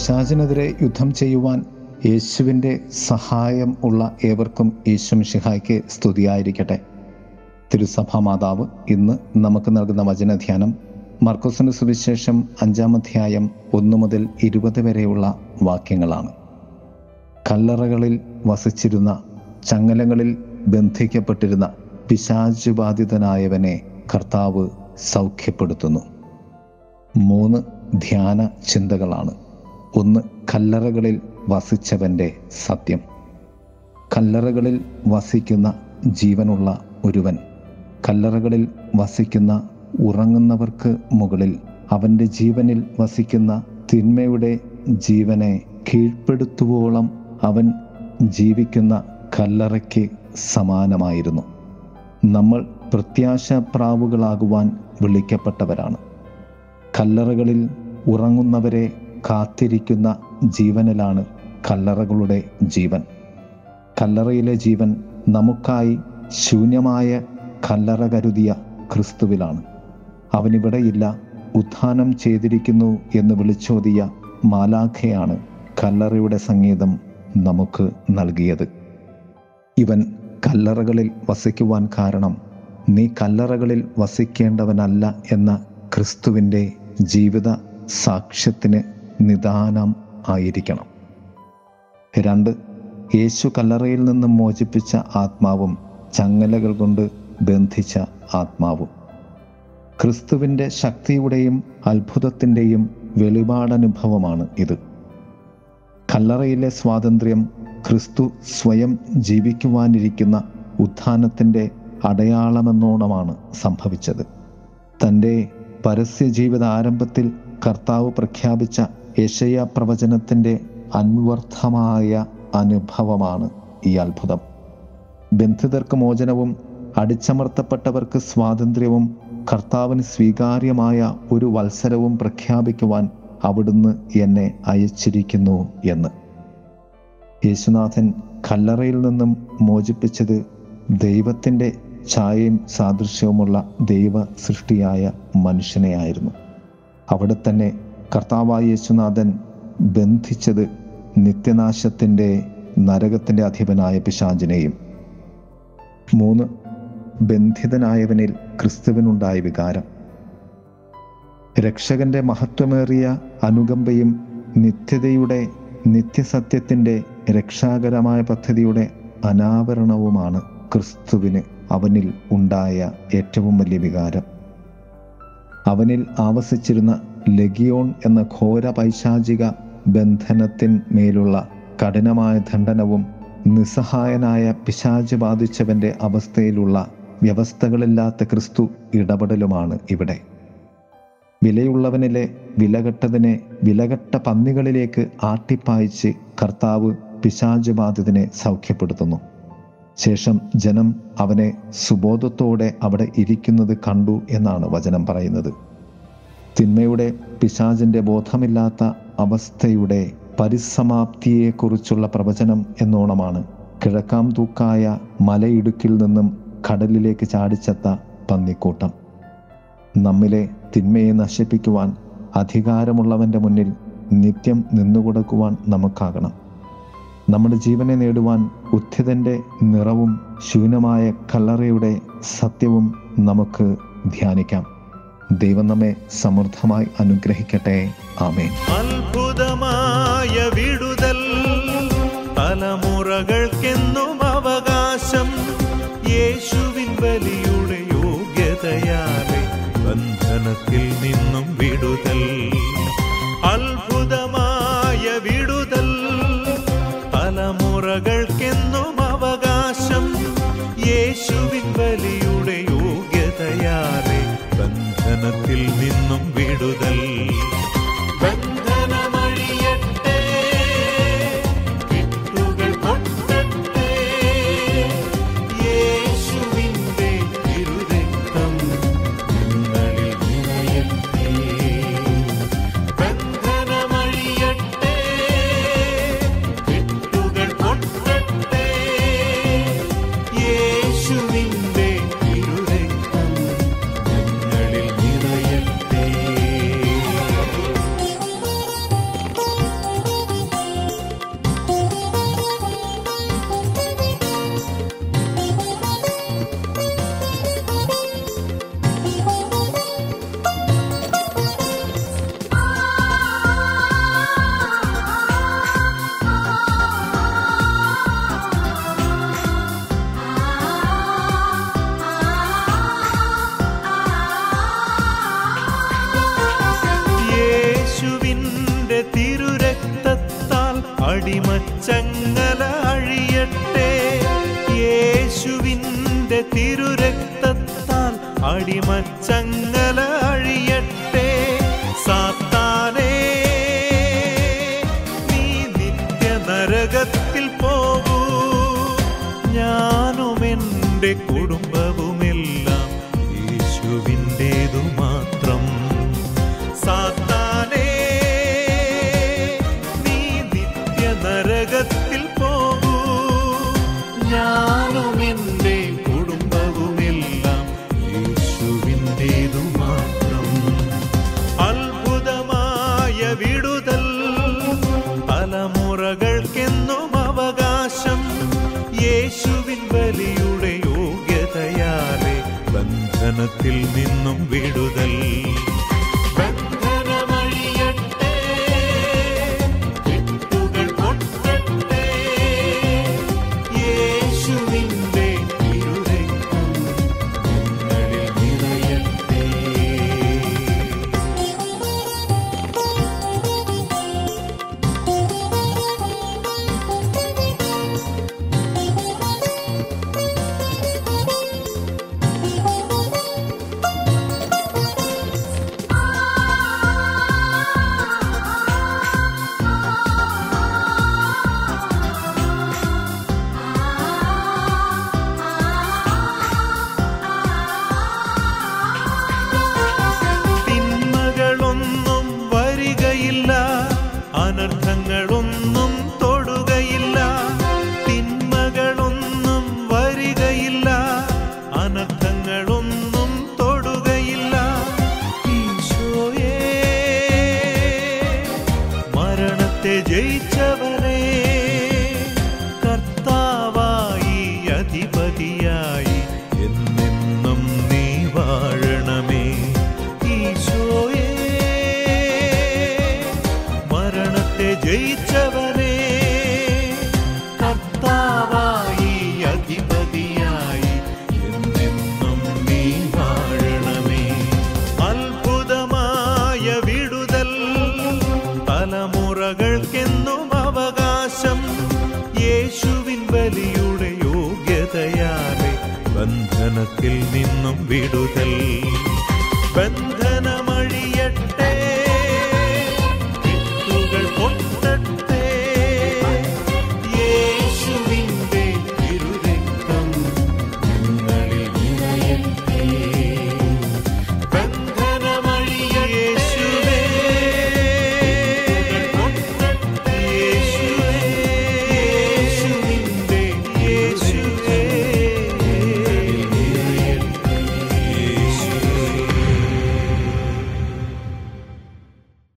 പിശാചിനെതിരെ യുദ്ധം ചെയ്യുവാൻ യേശുവിന്റെ സഹായം ഉള്ള ഏവർക്കും യേശു മിഷിഹായ്ക്ക് സ്തുതിയായിരിക്കട്ടെ. തിരുസഭാ മാതാവ് ഇന്ന് നമുക്ക് നൽകുന്ന വചനധ്യാനം മർക്കോസിന് സുവിശേഷം അഞ്ചാം അധ്യായം ഒന്നു മുതൽ ഇരുപത് വരെയുള്ള വാക്യങ്ങളാണ്. കല്ലറകളിൽ വസിച്ചിരുന്ന ചങ്ങലങ്ങളിൽ ബന്ധിക്കപ്പെട്ടിരുന്ന പിശാചുബാധിതനായവനെ കർത്താവ് സൗഖ്യപ്പെടുത്തുന്നു. മൂന്ന് ധ്യാന ചിന്തകളാണ് ഒന്ന് കല്ലറകളിൽ വസിച്ചവന്റെ സത്യം. കല്ലറകളിൽ വസിക്കുന്ന ജീവനുള്ള ഒരുവൻ. കല്ലറകളിൽ വസിക്കുന്ന ഉറങ്ങുന്നവർക്ക് മുകളിൽ അവന്റെ ജീവനിൽ വസിക്കുന്ന തിന്മയുടെ ജീവനെ കീഴ്പ്പെടുത്തുവോളം അവൻ ജീവിക്കുന്ന കല്ലറയ്ക്ക് സമാനമായിരുന്നു. നമ്മൾ പ്രത്യാശ പ്രാവുകളാകുവാൻ വിളിക്കപ്പെട്ടവരാണ്. കല്ലറകളിൽ ഉറങ്ങുന്നവരെ കാത്തിരിക്കുന്ന ജീവനിലാണ് കല്ലറകളുടെ ജീവൻ. കല്ലറയിലെ ജീവൻ നമുക്കായി ശൂന്യമായ കല്ലറ കരുതിയ ക്രിസ്തുവിലാണ്. അവനിവിടെയില്ല ഉത്ഥാനം ചെയ്തിരിക്കുന്നു എന്ന് വിളിച്ചോതിയ മാലാഖയാണ് കല്ലറയുടെ സംഗീതം നമുക്ക് നൽകിയത്. ഇവൻ കല്ലറകളിൽ വസിക്കുവാൻ കാരണം നീ കല്ലറകളിൽ വസിക്കേണ്ടവനല്ല എന്ന ക്രിസ്തുവിന്റെ ജീവിത സാക്ഷ്യത്തിന് നിദാനം ആയിരിക്കണം. രണ്ട് യേശു കല്ലറയിൽ നിന്ന് മോചിപ്പിച്ച ആത്മാവും ചങ്ങലകൾ കൊണ്ട് ബന്ധിച്ച ആത്മാവും. ക്രിസ്തുവിന്റെ ശക്തിയുടെയും അത്ഭുതത്തിന്റെയും വെളിപാടനുഭവമാണ് ഇത്. കല്ലറയിലെ സ്വാതന്ത്ര്യം ക്രിസ്തു സ്വയം ജീവിക്കുവാനിരിക്കുന്ന ഉത്ഥാനത്തിന്റെ അടയാളമെന്നോണമാണ് സംഭവിച്ചത്. തന്റെ പരസ്യ ജീവിത ആരംഭത്തിൽ കർത്താവ് പ്രഖ്യാപിച്ച യശയ പ്രവചനത്തിന്റെ അന്വർത്ഥമായ അനുഭവമാണ് ഈ അത്ഭുതം. ബന്ധിതർക്ക് മോചനവും അടിച്ചമർത്തപ്പെട്ടവർക്ക് സ്വാതന്ത്ര്യവും കർത്താവിന് സ്വീകാര്യമായ ഒരു വത്സരവും പ്രഖ്യാപിക്കുവാൻ അവിടുന്ന് എന്നെ അയച്ചിരിക്കുന്നു എന്ന്. യേശുനാഥൻ കല്ലറയിൽ നിന്നും മോചിപ്പിച്ചത് ദൈവത്തിന്റെ ഛായയും സാദൃശ്യവുമുള്ള ദൈവ സൃഷ്ടിയായ മനുഷ്യനെയായിരുന്നു. അവിടെ തന്നെ കർത്താവായ യേശുനാഥൻ ബന്ധിച്ചത് നിത്യനാശത്തിന്റെ നരകത്തിന്റെ അധിപനായ പിശാചിനെയും. മൂന്ന് ബന്ധിതനായവനിൽ ക്രിസ്തുവിനുണ്ടായ വികാരം. രക്ഷകന്റെ മഹത്വമേറിയ അനുകമ്പയും നിത്യതയുടെ നിത്യസത്യത്തിന്റെ രക്ഷാകരമായ പദ്ധതിയുടെ അനാവരണവുമാണ് ക്രിസ്തുവിന് അവനിൽ ഉണ്ടായ ഏറ്റവും വലിയ വികാരം. അവനിൽ ആവസിച്ചിരുന്ന ലഗിയോൺ എന്ന ഘോര പൈശാചിക ബന്ധനത്തിന്മേലുള്ള കഠിനമായ ദണ്ഡനവും നിസ്സഹായനായ പിശാച് ബാധിച്ചവന്റെ അവസ്ഥയിലുള്ള വ്യവസ്ഥകളില്ലാത്ത ക്രിസ്തു ഇടപെടലുമാണ് ഇവിടെ. വിലയുള്ളവനിലെ വിലകെട്ടതിനെ വിലകെട്ട പന്നികളിലേക്ക് ആട്ടിപ്പായിച്ച് കർത്താവ് പിശാച് ബാധിതനെ സൗഖ്യപ്പെടുത്തുന്നു. ശേഷം ജനം അവനെ സുബോധത്തോടെ അവിടെ ഇരിക്കുന്നത് കണ്ടു എന്നാണ് വചനം പറയുന്നത്. തിന്മയുടെ പിശാചിന്റെ ബോധമില്ലാത്ത അവസ്ഥയുടെ പരിസമാപ്തിയെക്കുറിച്ചുള്ള പ്രവചനം എന്നോണമാണ് കിഴക്കാം തൂക്കായ മലയിടുക്കിൽ നിന്നും കടലിലേക്ക് ചാടിച്ചെത്ത പന്നിക്കൂട്ടം. നമ്മിലെ തിന്മയെ നശിപ്പിക്കുവാൻ അധികാരമുള്ളവന്റെ മുന്നിൽ നിത്യം നിന്നുകൊടുക്കുവാൻ നമുക്കാകണം. നമ്മുടെ ജീവനെ നേടുവാൻ ഉദ്ധിതന്റെ നിറവും ശൂന്യമായ കല്ലറയുടെ സത്യവും നമുക്ക് ധ്യാനിക്കാം. ദൈവം നമ്മെ സമൃദ്ധമായി അനുഗ്രഹിക്കട്ടെ. ആമേൻ. അത്ഭുതമായ വിടുതൽ തലമുറകൾക്കെന്നും അവകാശം യേശുവിൻ വലിയുടെ യോഗ്യതയാലെ ബന്ധനത്തിൽ നിന്നും വിടുതൽ. അത്ഭുതമായ വിടുതൽ തലമുറകൾക്കെന്നും ബന്ധനത്തിൽ നിന്നും വിടുതൽ. അടിമച്ചങ്ങളഴിയട്ടെ യേശുവിന്റെ തിരുരക്തത്താൽ അടിമച്ചങ്ങല പാപത്തിൽ നിന്നും വിടുതൽ. ദുഃഖത്തിൽ നിന്നും വിടുതൽ.